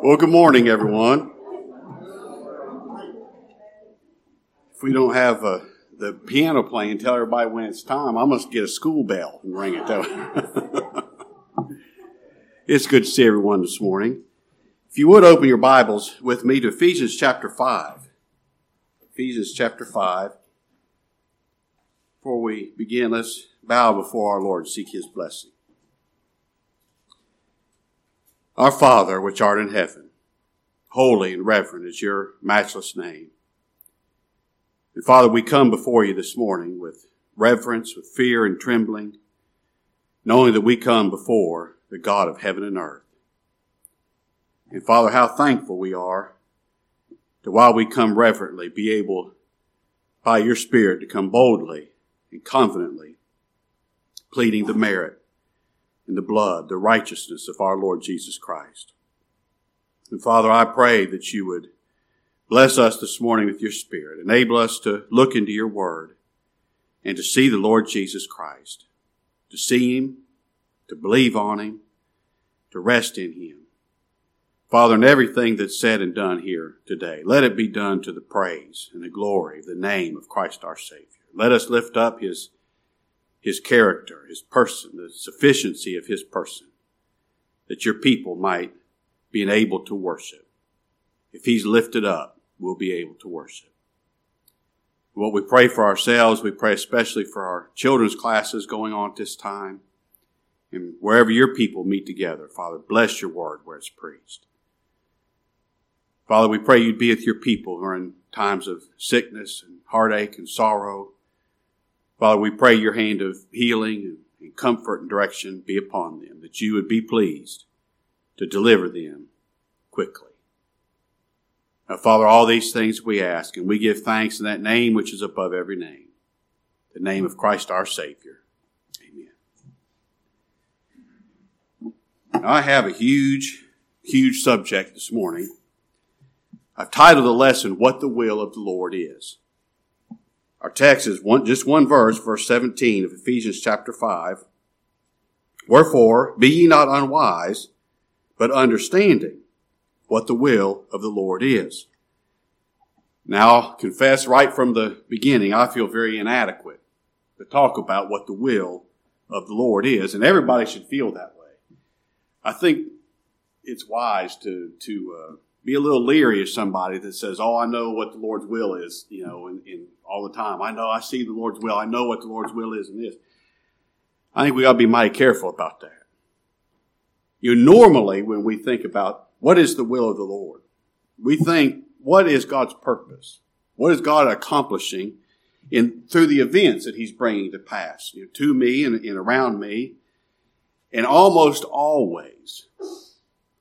Well, good morning, everyone. If we don't have uh, the piano playing, tell everybody when it's time. I must get a school bell and ring it. Though. It's good to see everyone this morning. If you would open your Bibles with me to Ephesians chapter 5. Ephesians chapter 5. Before we begin, let's bow before our Lord and seek His blessing. Our Father, which art in heaven, holy and reverent is your matchless name. And Father, we come before you this morning with reverence, with fear and trembling, knowing that we come before the God of heaven and earth. And Father, how thankful we are to while we come reverently be able by your Spirit to come boldly and confidently pleading the merit in the blood, the righteousness of our Lord Jesus Christ. And Father, I pray that you would bless us this morning with your Spirit, enable us to look into your word and to see the Lord Jesus Christ, to see him, to believe on him, to rest in him. Father, in everything that's said and done here today, let it be done to the praise and the glory of the name of Christ our Savior. Let us lift up his his character, his person, the sufficiency of his person, that your people might be enabled to worship. If he's lifted up, we'll be able to worship. What we pray for ourselves, we pray especially for our children's classes going on at this time. And wherever your people meet together, Father, bless your word where it's preached. Father, we pray you'd be with your people who are in times of sickness and heartache and sorrow. Father, we pray your hand of healing and comfort and direction be upon them, that you would be pleased to deliver them quickly. Now, Father, all these things we ask, and we give thanks in that name which is above every name, the name of Christ our Savior. Amen. Now, I have a huge, huge subject this morning. I've titled the lesson, What the Will of the Lord Is. Our text is one, just one verse, verse 17 of Ephesians chapter 5. Wherefore, be ye not unwise, but understanding what the will of the Lord is. Now, I'll confess right from the beginning, I feel very inadequate to talk about what the will of the Lord is, and everybody should feel that way. I think it's wise to, to, uh, be a little leery of somebody that says, "Oh, I know what the Lord's will is," you know, and, and all the time. I know I see the Lord's will. I know what the Lord's will is in this. I think we ought to be mighty careful about that. You normally when we think about what is the will of the Lord, we think, what is God's purpose? What is God accomplishing in through the events that He's bringing to pass you know, to me and, and around me? And almost always,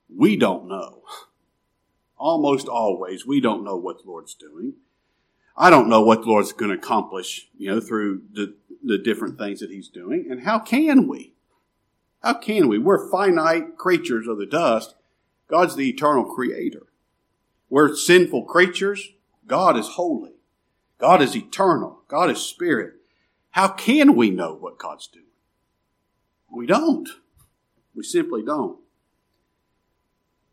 we don't know almost always we don't know what the Lord's doing. I don't know what the Lord's going to accomplish, you know, through the, the different things that He's doing. And how can we? How can we? We're finite creatures of the dust. God's the eternal creator. We're sinful creatures. God is holy. God is eternal. God is spirit. How can we know what God's doing? We don't. We simply don't.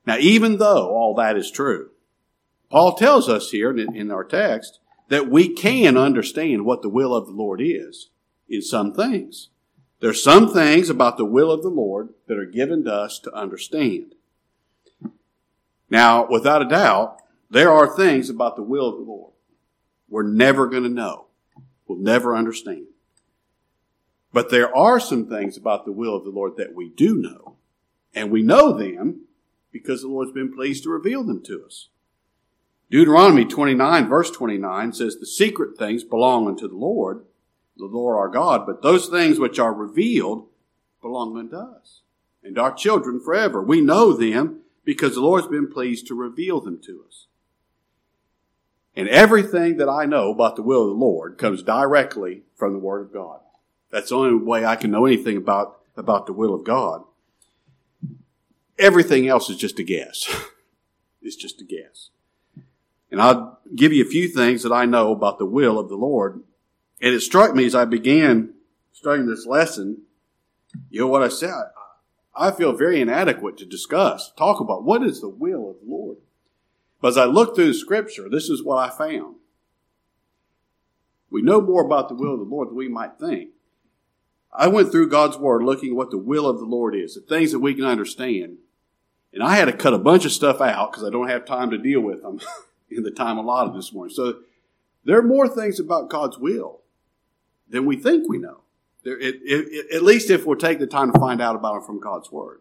Now, even though all that is true, Paul tells us here in, our text that we can understand what the will of the Lord is in some things. There's some things about the will of the Lord that are given to us to understand. Now, without a doubt, there are things about the will of the Lord we're never going to know. We'll never understand. But there are some things about the will of the Lord that we do know. And we know them because the Lord's been pleased to reveal them to us. Deuteronomy 29 verse 29 says, The secret things belong unto the Lord, the Lord our God, but those things which are revealed belong unto us and our children forever. We know them because the Lord's been pleased to reveal them to us. And everything that I know about the will of the Lord comes directly from the Word of God. That's the only way I can know anything about, about the will of God. Everything else is just a guess. it's just a guess. And I'll give you a few things that I know about the will of the Lord. And it struck me as I began studying this lesson, you know what I said? I feel very inadequate to discuss, talk about what is the will of the Lord. But as I looked through scripture, this is what I found. We know more about the will of the Lord than we might think. I went through God's Word looking at what the will of the Lord is, the things that we can understand. And I had to cut a bunch of stuff out because I don't have time to deal with them in the time allotted this morning. So there are more things about God's will than we think we know. There, it, it, at least if we'll take the time to find out about them from God's Word.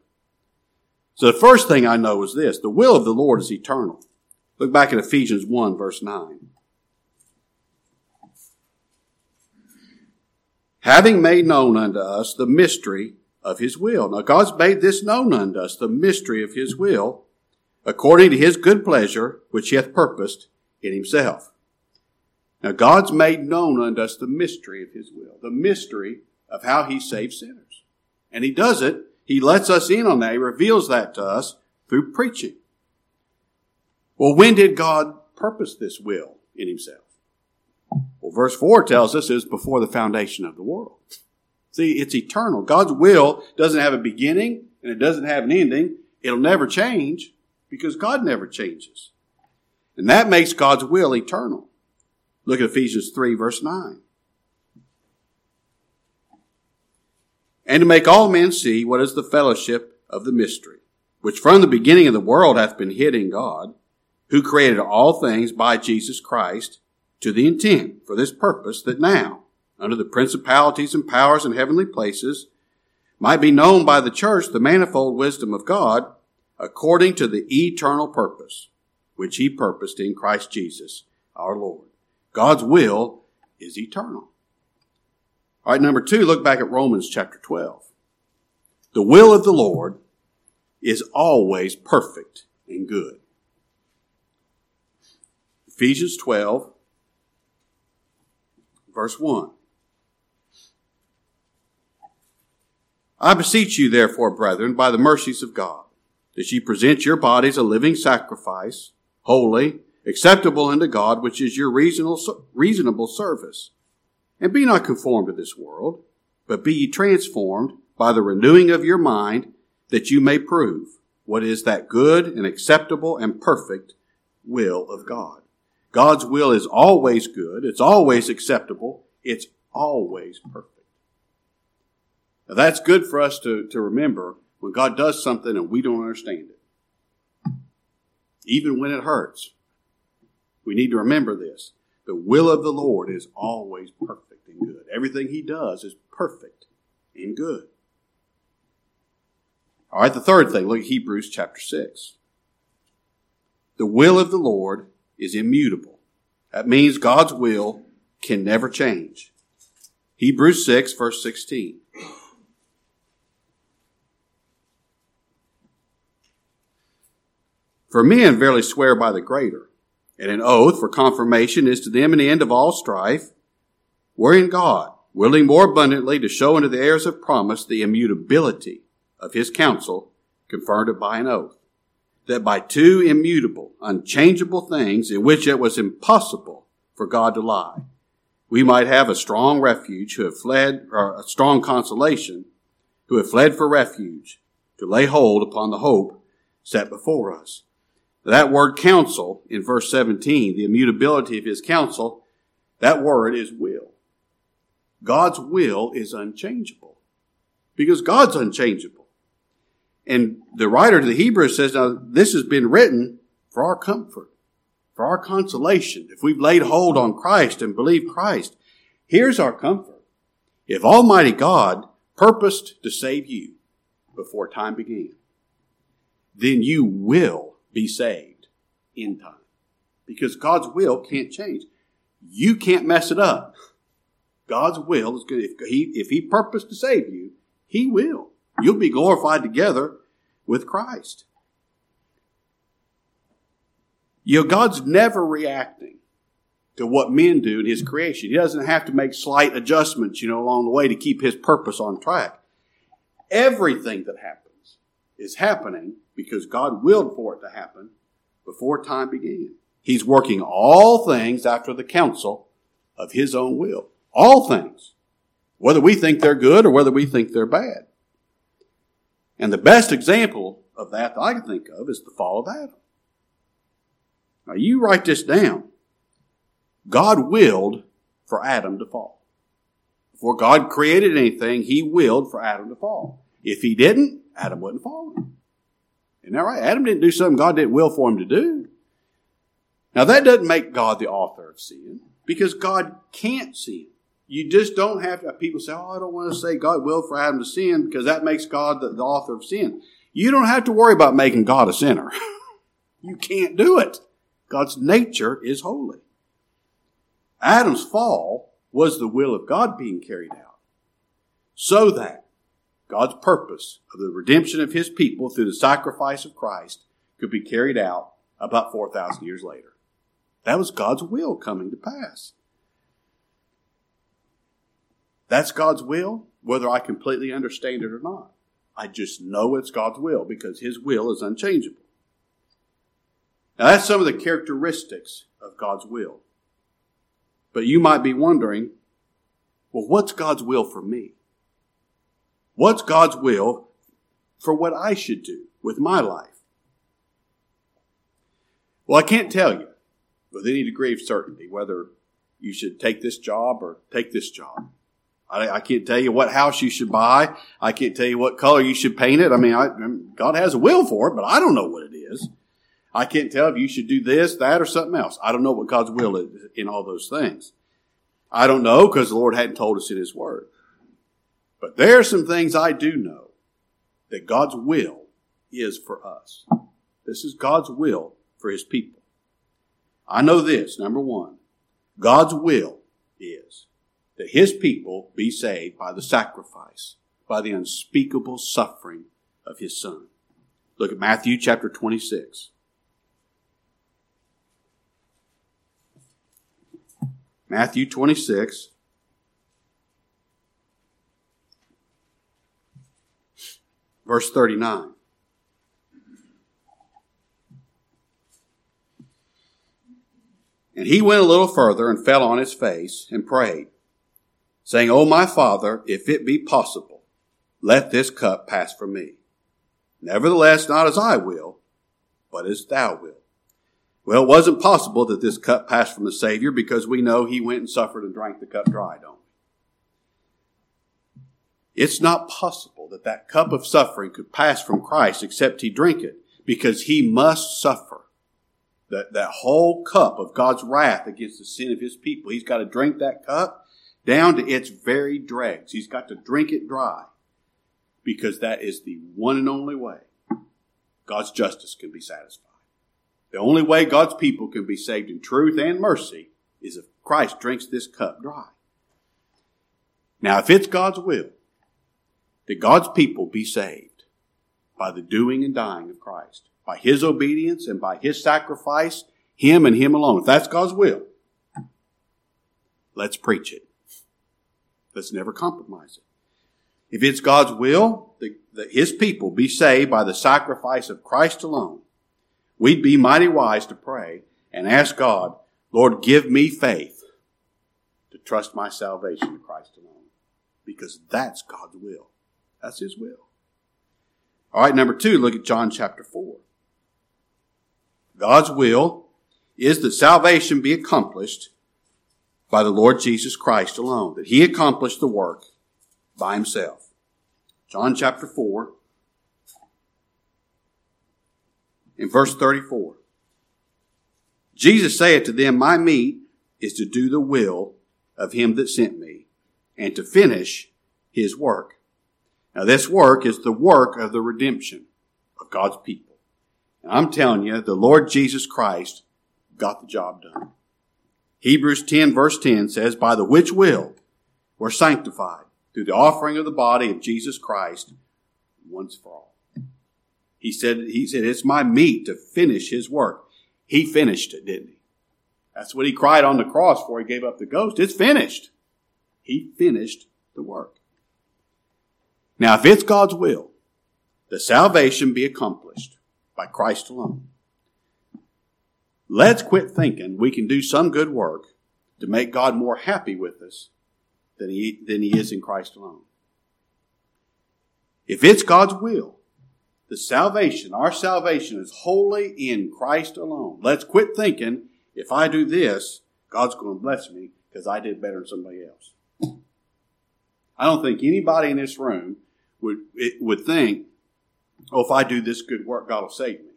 So the first thing I know is this the will of the Lord is eternal. Look back at Ephesians 1, verse 9. Having made known unto us the mystery of his will. Now God's made this known unto us, the mystery of his will, according to his good pleasure, which he hath purposed in himself. Now God's made known unto us the mystery of his will, the mystery of how he saves sinners. And he does it, he lets us in on that, he reveals that to us through preaching. Well, when did God purpose this will in himself? Well, verse 4 tells us is before the foundation of the world. See, it's eternal. God's will doesn't have a beginning and it doesn't have an ending. It'll never change because God never changes. And that makes God's will eternal. Look at Ephesians 3 verse 9. And to make all men see what is the fellowship of the mystery, which from the beginning of the world hath been hid in God, who created all things by Jesus Christ, to the intent for this purpose that now, under the principalities and powers in heavenly places, might be known by the church the manifold wisdom of God according to the eternal purpose which he purposed in Christ Jesus our Lord. God's will is eternal. All right, number two, look back at Romans chapter 12. The will of the Lord is always perfect and good. Ephesians 12, verse 1. I beseech you, therefore, brethren, by the mercies of God, that ye present your bodies a living sacrifice, holy, acceptable unto God, which is your reasonable, reasonable service. And be not conformed to this world, but be ye transformed by the renewing of your mind, that you may prove what is that good and acceptable and perfect will of God. God's will is always good, it's always acceptable, it's always perfect. Now that's good for us to, to remember when God does something and we don't understand it. Even when it hurts. We need to remember this. The will of the Lord is always perfect and good. Everything He does is perfect and good. All right, the third thing, look at Hebrews chapter 6. The will of the Lord is immutable. That means God's will can never change. Hebrews 6, verse 16. For men verily swear by the greater, and an oath for confirmation is to them an end of all strife, wherein God, willing more abundantly to show unto the heirs of promise the immutability of his counsel, confirmed it by an oath, that by two immutable, unchangeable things in which it was impossible for God to lie, we might have a strong refuge who have fled, or a strong consolation, who have fled for refuge, to lay hold upon the hope set before us. That word counsel in verse 17, the immutability of his counsel, that word is will. God's will is unchangeable because God's unchangeable. And the writer to the Hebrews says, now this has been written for our comfort, for our consolation. If we've laid hold on Christ and believe Christ, here's our comfort. If Almighty God purposed to save you before time began, then you will be saved in time. Because God's will can't change. You can't mess it up. God's will is good. If he, if he purposed to save you, he will. You'll be glorified together with Christ. You know, God's never reacting to what men do in his creation. He doesn't have to make slight adjustments, you know, along the way to keep his purpose on track. Everything that happens is happening because God willed for it to happen before time began. He's working all things after the counsel of His own will. All things. Whether we think they're good or whether we think they're bad. And the best example of that that I can think of is the fall of Adam. Now you write this down. God willed for Adam to fall. Before God created anything, He willed for Adam to fall. If He didn't, Adam wouldn't fall. Isn't that right? Adam didn't do something God didn't will for him to do. Now that doesn't make God the author of sin because God can't sin. You just don't have to, people say, oh, I don't want to say God will for Adam to sin because that makes God the, the author of sin. You don't have to worry about making God a sinner. you can't do it. God's nature is holy. Adam's fall was the will of God being carried out so that God's purpose of the redemption of his people through the sacrifice of Christ could be carried out about 4,000 years later. That was God's will coming to pass. That's God's will, whether I completely understand it or not. I just know it's God's will because His will is unchangeable. Now, that's some of the characteristics of God's will. But you might be wondering, well, what's God's will for me? What's God's will for what I should do with my life? Well, I can't tell you with any degree of certainty whether you should take this job or take this job. I, I, can't tell you what house you should buy. I can't tell you what color you should paint it. I mean, I, God has a will for it, but I don't know what it is. I can't tell if you should do this, that, or something else. I don't know what God's will is in all those things. I don't know because the Lord hadn't told us in His Word. But there are some things I do know that God's will is for us. This is God's will for His people. I know this, number one, God's will is that his people be saved by the sacrifice, by the unspeakable suffering of his son. Look at Matthew chapter 26. Matthew 26. Verse 39. And he went a little further and fell on his face and prayed saying, O my Father, if it be possible, let this cup pass from me. Nevertheless, not as I will, but as thou wilt. Well, it wasn't possible that this cup passed from the Savior because we know he went and suffered and drank the cup dry, don't we? It's not possible that that cup of suffering could pass from Christ except he drink it because he must suffer. That, that whole cup of God's wrath against the sin of his people. He's got to drink that cup down to its very dregs. He's got to drink it dry because that is the one and only way God's justice can be satisfied. The only way God's people can be saved in truth and mercy is if Christ drinks this cup dry. Now, if it's God's will that God's people be saved by the doing and dying of Christ, by His obedience and by His sacrifice, Him and Him alone, if that's God's will, let's preach it. Let's never compromise it. If it's God's will that, that His people be saved by the sacrifice of Christ alone, we'd be mighty wise to pray and ask God, Lord, give me faith to trust my salvation to Christ alone. Because that's God's will. That's His will. All right, number two, look at John chapter 4. God's will is that salvation be accomplished by the Lord Jesus Christ alone, that he accomplished the work by himself. John chapter 4, in verse 34. Jesus saith to them, My meat is to do the will of him that sent me, and to finish his work. Now this work is the work of the redemption of God's people. And I'm telling you, the Lord Jesus Christ got the job done. Hebrews 10 verse 10 says, By the which will we're sanctified through the offering of the body of Jesus Christ once for all. He said, he said, it's my meat to finish his work. He finished it, didn't he? That's what he cried on the cross before he gave up the ghost. It's finished. He finished the work. Now, if it's God's will that salvation be accomplished by Christ alone, Let's quit thinking we can do some good work to make God more happy with us than he, than he is in Christ alone. If it's God's will the salvation, our salvation is wholly in Christ alone. Let's quit thinking if I do this, God's going to bless me because I did better than somebody else. I don't think anybody in this room would would think, "Oh, if I do this good work, God will save me."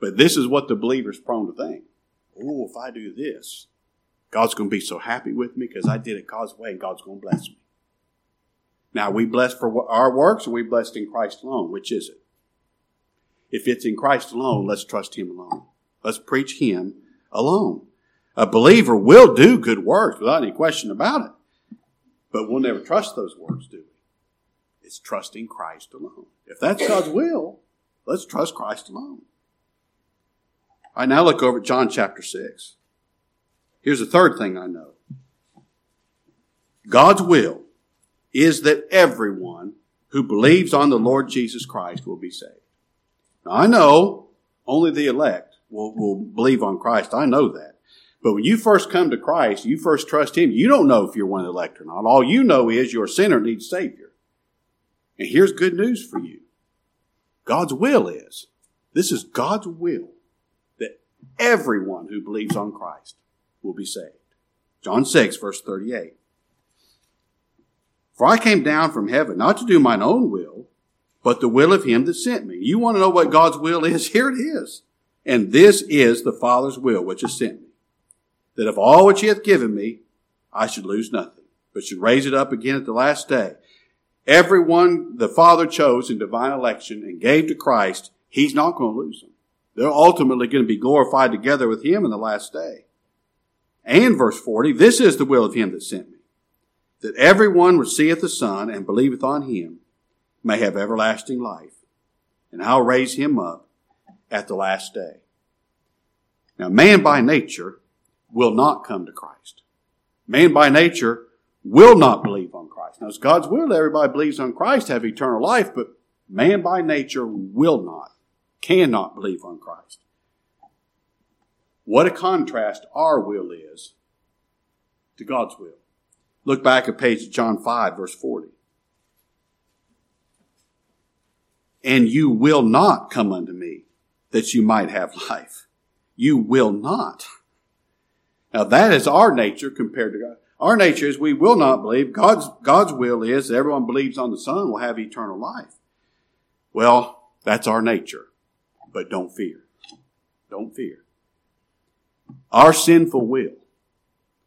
But this is what the believer's prone to think. Oh, if I do this, God's going to be so happy with me because I did it God's way, and God's going to bless me. Now, we blessed for our works, or we blessed in Christ alone? Which is it? If it's in Christ alone, let's trust Him alone. Let's preach Him alone. A believer will do good works without any question about it. But we'll never trust those works, do we? It's trusting Christ alone. If that's God's will, let's trust Christ alone. Right, now look over at John chapter 6. Here's the third thing I know God's will is that everyone who believes on the Lord Jesus Christ will be saved. Now, I know only the elect will, will believe on Christ. I know that. But when you first come to Christ, you first trust Him, you don't know if you're one of the elect or not. All you know is you're a sinner needs a Savior. And here's good news for you. God's will is, this is God's will, everyone who believes on Christ will be saved. John 6, verse 38. For I came down from heaven not to do mine own will, but the will of him that sent me. You want to know what God's will is? Here it is. And this is the Father's will which has sent me. That of all which he hath given me, I should lose nothing, but should raise it up again at the last day. Everyone the Father chose in divine election and gave to Christ, he's not going to lose them. They're ultimately going to be glorified together with him in the last day. And verse 40, this is the will of him that sent me, that everyone which seeth the Son and believeth on him may have everlasting life, and I'll raise him up at the last day. Now, man by nature will not come to Christ. Man by nature will not believe on Christ. Now, it's God's will everybody believes on Christ have eternal life, but man by nature will not, cannot believe on Christ. What a contrast our will is to God's will. Look back at page John 5, verse 40. and you will not come unto me that you might have life. You will not. Now that is our nature compared to God. Our nature is we will not believe. God's, God's will is everyone believes on the Son will have eternal life. Well, that's our nature. But don't fear. Don't fear. Our sinful will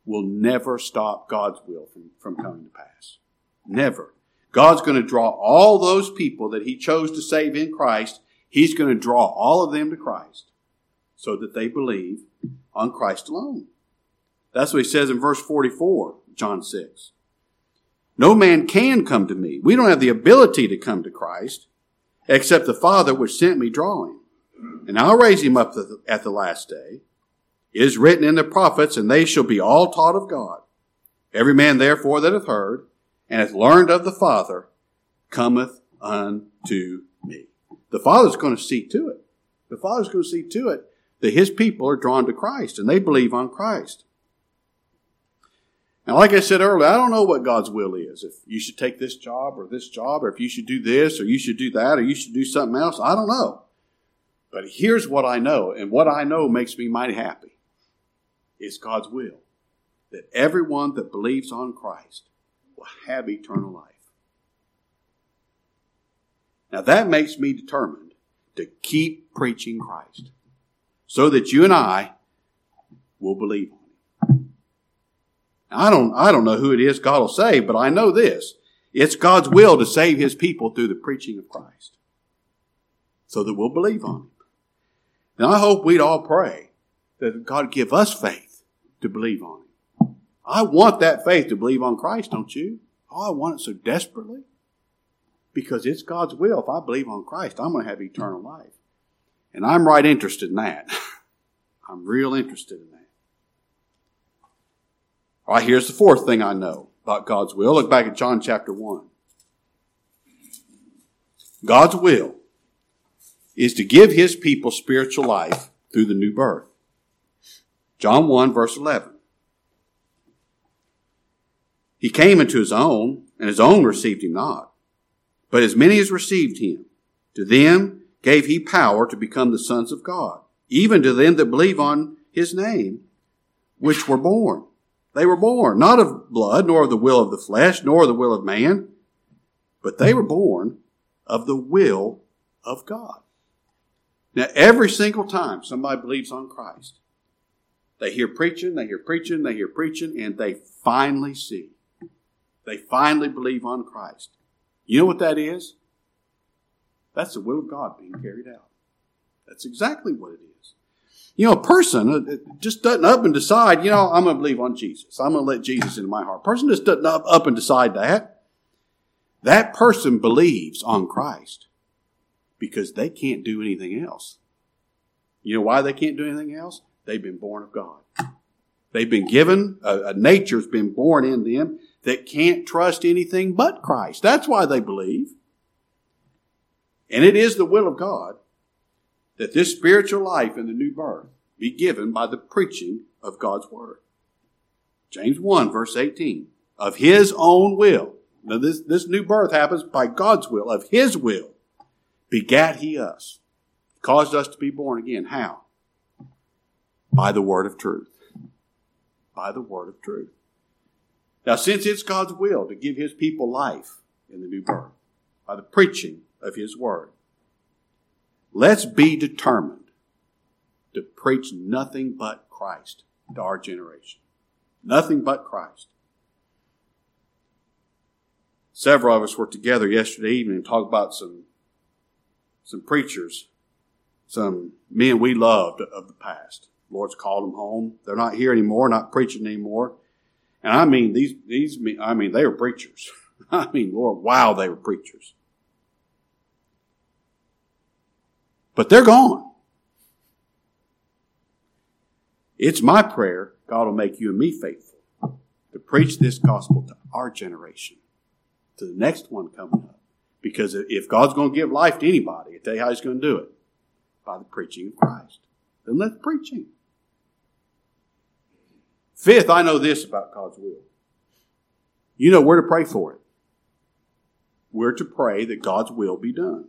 will never stop God's will from, from coming to pass. Never. God's going to draw all those people that He chose to save in Christ, He's going to draw all of them to Christ so that they believe on Christ alone. That's what He says in verse 44, John 6. No man can come to me. We don't have the ability to come to Christ except the Father which sent me draw him. And I'll raise him up at the last day. It is written in the prophets, and they shall be all taught of God. Every man therefore that hath heard and hath learned of the Father cometh unto me. The Father's going to see to it. The Father's going to see to it that His people are drawn to Christ and they believe on Christ. Now, like I said earlier, I don't know what God's will is. If you should take this job or this job, or if you should do this or you should do that or you should do something else, I don't know. But here's what I know, and what I know makes me mighty happy. It's God's will that everyone that believes on Christ will have eternal life. Now that makes me determined to keep preaching Christ so that you and I will believe on him. I don't, I don't know who it is God will save, but I know this. It's God's will to save his people through the preaching of Christ so that we'll believe on him. And I hope we'd all pray that God give us faith to believe on him. I want that faith to believe on Christ, don't you? Oh, I want it so desperately. Because it's God's will. If I believe on Christ, I'm going to have eternal life. And I'm right interested in that. I'm real interested in that. All right, here's the fourth thing I know about God's will. Look back at John chapter 1. God's will is to give his people spiritual life through the new birth. John 1, verse 11. He came into his own, and his own received him not. But as many as received him, To them gave he power to become the sons of God, even to them that believe on his name, which were born. They were born, not of blood, nor of the will of the flesh, nor the will of man, but they were born of the will of God. Now, every single time somebody believes on Christ, they hear preaching, they hear preaching, they hear preaching, and they finally see. They finally believe on Christ. You know what that is? That's the will of God being carried out. That's exactly what it is. You know, a person just doesn't up and decide, you know, I'm going to believe on Jesus. I'm going to let Jesus into my heart. A person just doesn't up, up and decide that. That person believes on Christ because they can't do anything else. You know why they can't do anything else? They've been born of God. They've been given, a, a nature's been born in them that can't trust anything but Christ. That's why they believe. And it is the will of God that this spiritual life in the new birth be given by the preaching of God's word. James 1 verse 18. Of his own will. Now this, this new birth happens by God's will. Of his will begat he us. Caused us to be born again. How? By the word of truth. By the word of truth. Now, since it's God's will to give his people life in the new birth by the preaching of his word, let's be determined to preach nothing but Christ to our generation. Nothing but Christ. Several of us were together yesterday evening and talked about some, some preachers, some men we loved of the past. The Lord's called them home. They're not here anymore, not preaching anymore. And I mean, these, these, I mean, they were preachers. I mean, Lord, wow, they were preachers. But they're gone. It's my prayer God will make you and me faithful to preach this gospel to our generation, to the next one coming up. Because if God's going to give life to anybody, I tell you how He's going to do it by the preaching of Christ. Then let's preach preaching. Fifth, I know this about God's will. You know where to pray for it. We're to pray that God's will be done.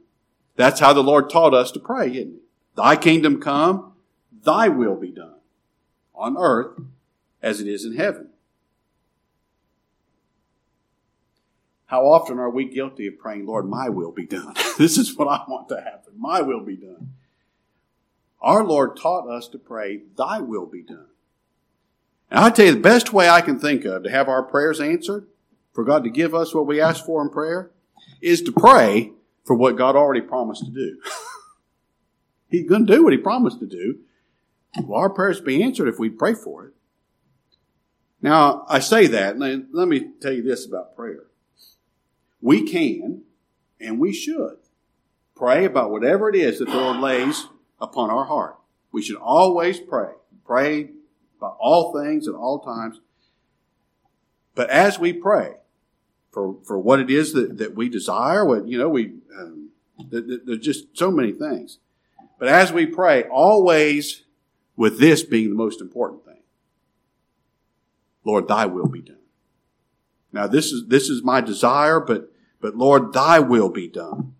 That's how the Lord taught us to pray, isn't it? Thy kingdom come, thy will be done on earth as it is in heaven. How often are we guilty of praying, Lord, my will be done? this is what I want to happen. My will be done. Our Lord taught us to pray, Thy will be done. And I tell you, the best way I can think of to have our prayers answered, for God to give us what we ask for in prayer, is to pray for what God already promised to do. He's going to do what He promised to do. Well, our prayers be answered if we pray for it. Now, I say that, and let me tell you this about prayer. We can, and we should, pray about whatever it is that the Lord lays upon our heart. We should always pray. Pray about all things at all times. But as we pray for, for what it is that, that we desire, what, you know, we, um, there's just so many things. But as we pray, always with this being the most important thing. Lord, thy will be done. Now this is, this is my desire, but, but Lord, thy will be done.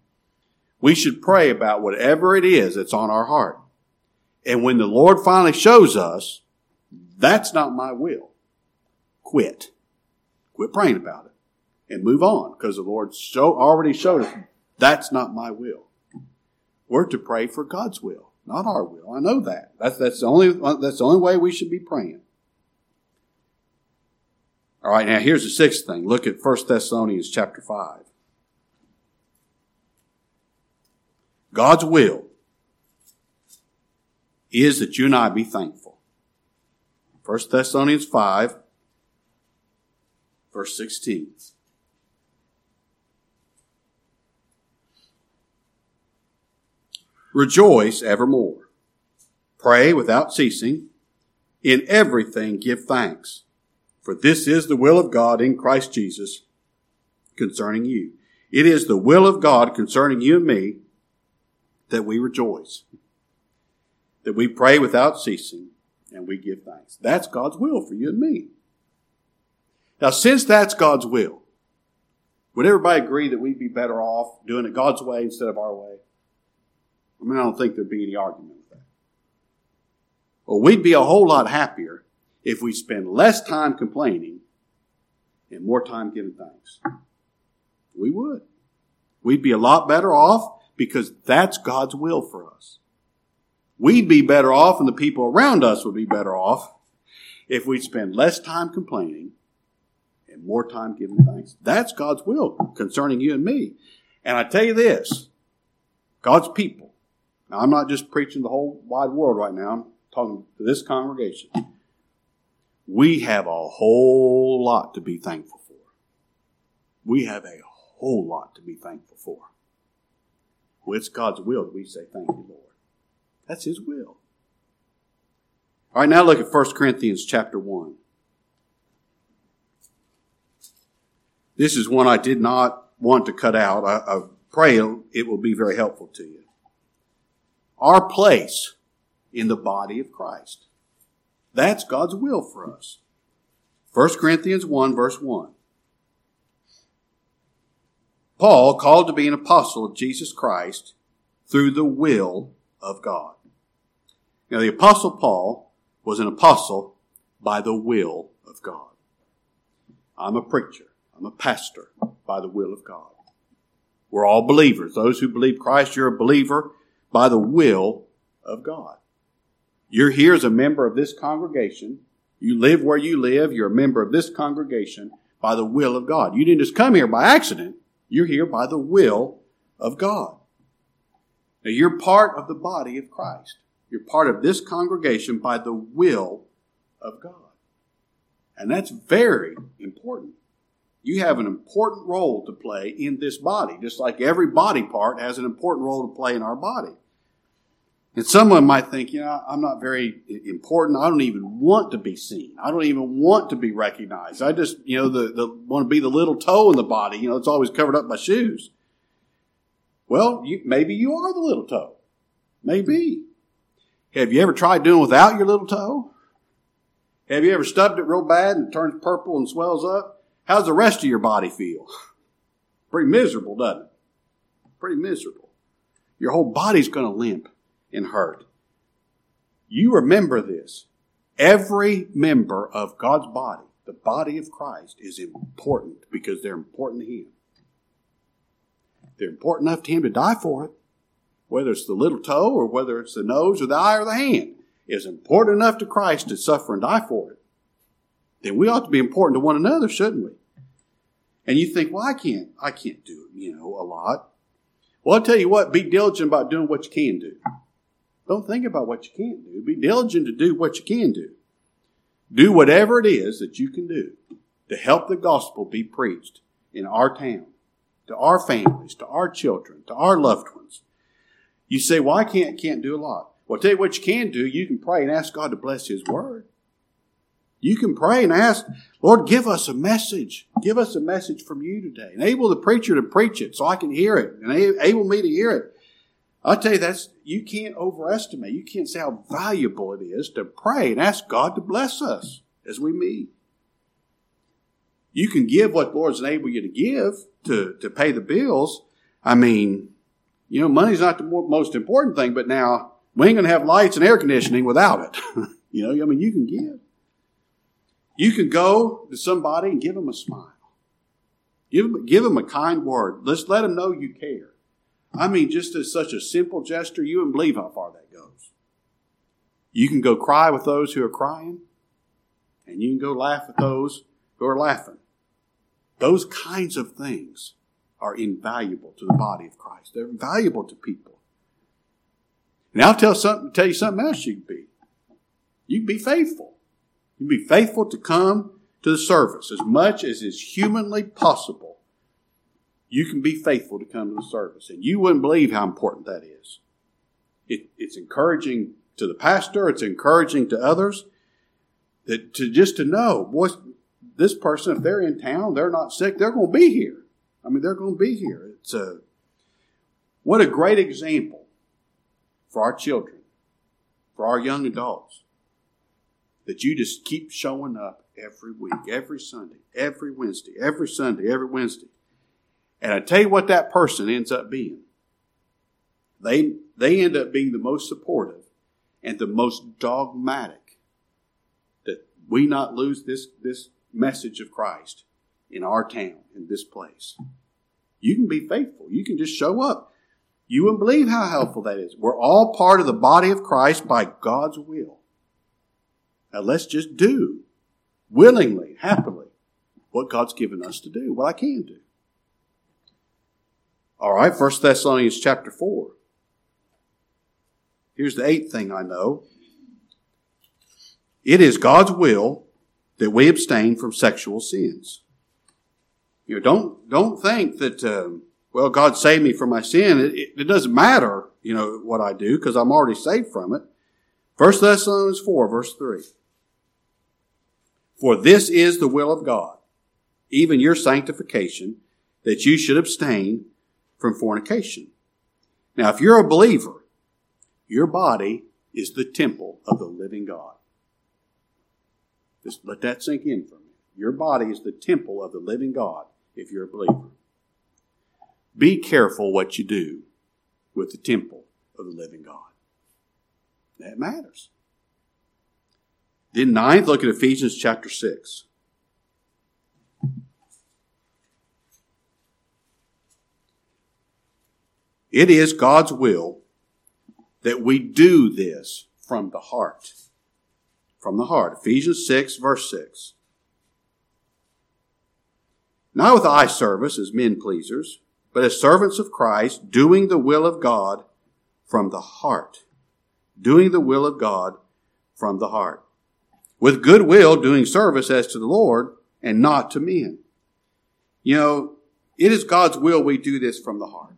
We should pray about whatever it is that's on our heart. And when the Lord finally shows us that's not my will. Quit. Quit praying about it and move on because the Lord show, already showed us that's not my will. We're to pray for God's will, not our will. I know that. That's, that's, the only, that's the only way we should be praying. All right, now here's the sixth thing. Look at 1 Thessalonians chapter 5. God's will is that you and I be thankful. 1 Thessalonians 5, verse 16. Rejoice evermore. Pray without ceasing. In everything give thanks. For this is the will of God in Christ Jesus concerning you. It is the will of God concerning you and me that we rejoice. That we pray without ceasing and we give thanks. That's God's will for you and me. Now, since that's God's will, would everybody agree that we'd be better off doing it God's way instead of our way? I mean, I don't think there'd be any argument with that. Well, we'd be a whole lot happier if we spend less time complaining and more time giving thanks. We would. We'd be a lot better off because that's God's will for us. We'd be better off and the people around us would be better off if we'd spend less time complaining and more time giving thanks. That's God's will concerning you and me. And I tell you this, God's people. Now I'm not just preaching the whole wide world right now. I'm talking to this congregation. We have a whole lot to be thankful for. We have a whole lot to be thankful for. Well, it's God's will that we say, Thank you, Lord. That's His will. All right, now look at 1 Corinthians chapter 1. This is one I did not want to cut out. I, I pray it will be very helpful to you. Our place in the body of Christ. That's God's will for us. 1 Corinthians 1 verse 1. Paul, called to be an apostle of Jesus Christ through the will of God. Now, the apostle Paul was an apostle by the will of God. I'm a preacher. I'm a pastor by the will of God. We're all believers. Those who believe Christ, you're a believer by the will of God. You're here as a member of this congregation. You live where you live. You're a member of this congregation by the will of God. You didn't just come here by accident. You're here by the will of God. Now you're part of the body of Christ. You're part of this congregation by the will of God. And that's very important. You have an important role to play in this body, just like every body part has an important role to play in our body. And someone might think, you know, I'm not very important. I don't even want to be seen. I don't even want to be recognized. I just, you know, the, the want to be the little toe in the body. You know, it's always covered up by shoes. Well, you, maybe you are the little toe. Maybe. Have you ever tried doing without your little toe? Have you ever stubbed it real bad and it turns purple and swells up? How's the rest of your body feel? Pretty miserable, doesn't it? Pretty miserable. Your whole body's going to limp and hurt. You remember this. Every member of God's body, the body of Christ, is important because they're important to Him. They're important enough to Him to die for it, whether it's the little toe or whether it's the nose or the eye or the hand. Is important enough to Christ to suffer and die for it. Then we ought to be important to one another, shouldn't we? And you think, well, I can't, I can't do, it? you know, a lot. Well, I'll tell you what, be diligent about doing what you can do. Don't think about what you can't do. Be diligent to do what you can do. Do whatever it is that you can do to help the gospel be preached in our town, to our families, to our children, to our loved ones. You say, well, I can't, can't do a lot. Well, I'll tell you what you can do. You can pray and ask God to bless His word. You can pray and ask, Lord, give us a message. Give us a message from you today. Enable the preacher to preach it so I can hear it and enable me to hear it. I'll tell you, that's, you can't overestimate, you can't say how valuable it is to pray and ask God to bless us as we meet. You can give what the Lord's enabled you to give to, to pay the bills. I mean, you know, money's not the most important thing, but now we ain't going to have lights and air conditioning without it. you know, I mean, you can give. You can go to somebody and give them a smile. Give them, give them a kind word. Let's let them know you care. I mean, just as such a simple gesture, you wouldn't believe how far that goes. You can go cry with those who are crying, and you can go laugh with those who are laughing. Those kinds of things are invaluable to the body of Christ. They're valuable to people. And I'll tell something, tell you something else you can be. You can be faithful. You can be faithful to come to the service as much as is humanly possible you can be faithful to come to the service. And you wouldn't believe how important that is. It, it's encouraging to the pastor, it's encouraging to others that to just to know, boy, this person, if they're in town, they're not sick, they're going to be here. I mean, they're going to be here. It's a, what a great example for our children, for our young adults, that you just keep showing up every week, every Sunday, every Wednesday, every Sunday, every Wednesday. And I tell you what that person ends up being. They, they end up being the most supportive and the most dogmatic that we not lose this, this message of Christ in our town, in this place. You can be faithful. You can just show up. You wouldn't believe how helpful that is. We're all part of the body of Christ by God's will. Now let's just do willingly, happily, what God's given us to do, what I can do. All right, First Thessalonians chapter 4. Here's the eighth thing I know. It is God's will that we abstain from sexual sins. You know, don't don't think that um, well, God saved me from my sin. It, it, it doesn't matter, you know, what I do because I'm already saved from it. First Thessalonians four, verse three. For this is the will of God, even your sanctification, that you should abstain from fornication. Now, if you're a believer, your body is the temple of the living God. Just let that sink in for me. Your body is the temple of the living God if you're a believer. Be careful what you do with the temple of the living God. That matters. Then, ninth, look at Ephesians chapter 6. It is God's will that we do this from the heart. From the heart. Ephesians 6, verse 6. Not with eye service as men pleasers, but as servants of Christ, doing the will of God from the heart. Doing the will of God from the heart with good will doing service as to the Lord and not to men. You know, it is God's will we do this from the heart.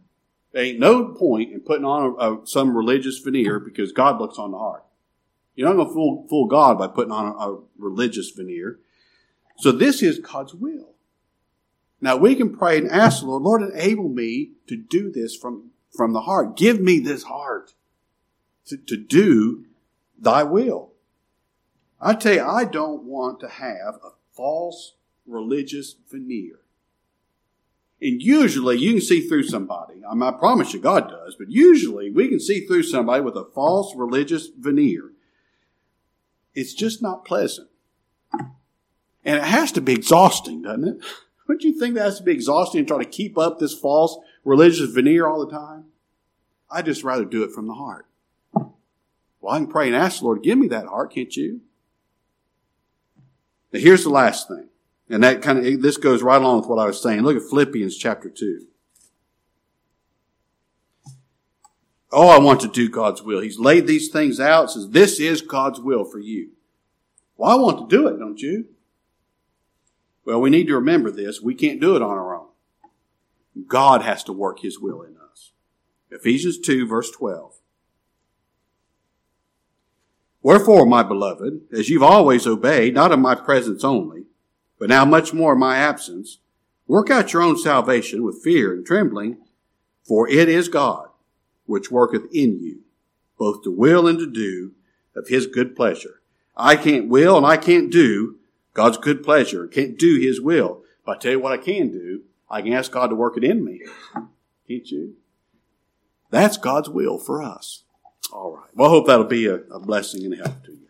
There ain't no point in putting on a, a, some religious veneer because God looks on the heart. You're not going to fool, fool God by putting on a, a religious veneer. So this is God's will. Now we can pray and ask the Lord, Lord, enable me to do this from, from the heart. Give me this heart to, to do thy will. I tell you, I don't want to have a false religious veneer. And usually you can see through somebody. I, mean, I promise you God does, but usually we can see through somebody with a false religious veneer. It's just not pleasant. And it has to be exhausting, doesn't it? Wouldn't you think that has to be exhausting to try to keep up this false religious veneer all the time? I'd just rather do it from the heart. Well, I can pray and ask the Lord, give me that heart, can't you? Now here's the last thing. And that kind of, this goes right along with what I was saying. Look at Philippians chapter 2. Oh, I want to do God's will. He's laid these things out, says, this is God's will for you. Well, I want to do it, don't you? Well, we need to remember this. We can't do it on our own. God has to work His will in us. Ephesians 2 verse 12. Wherefore, my beloved, as you've always obeyed, not in my presence only, but now much more my absence, work out your own salvation with fear and trembling, for it is God which worketh in you, both to will and to do of his good pleasure. I can't will and I can't do God's good pleasure, can't do his will. But I tell you what I can do, I can ask God to work it in me. Can't you? That's God's will for us. All right. Well, I hope that'll be a, a blessing and a help to you.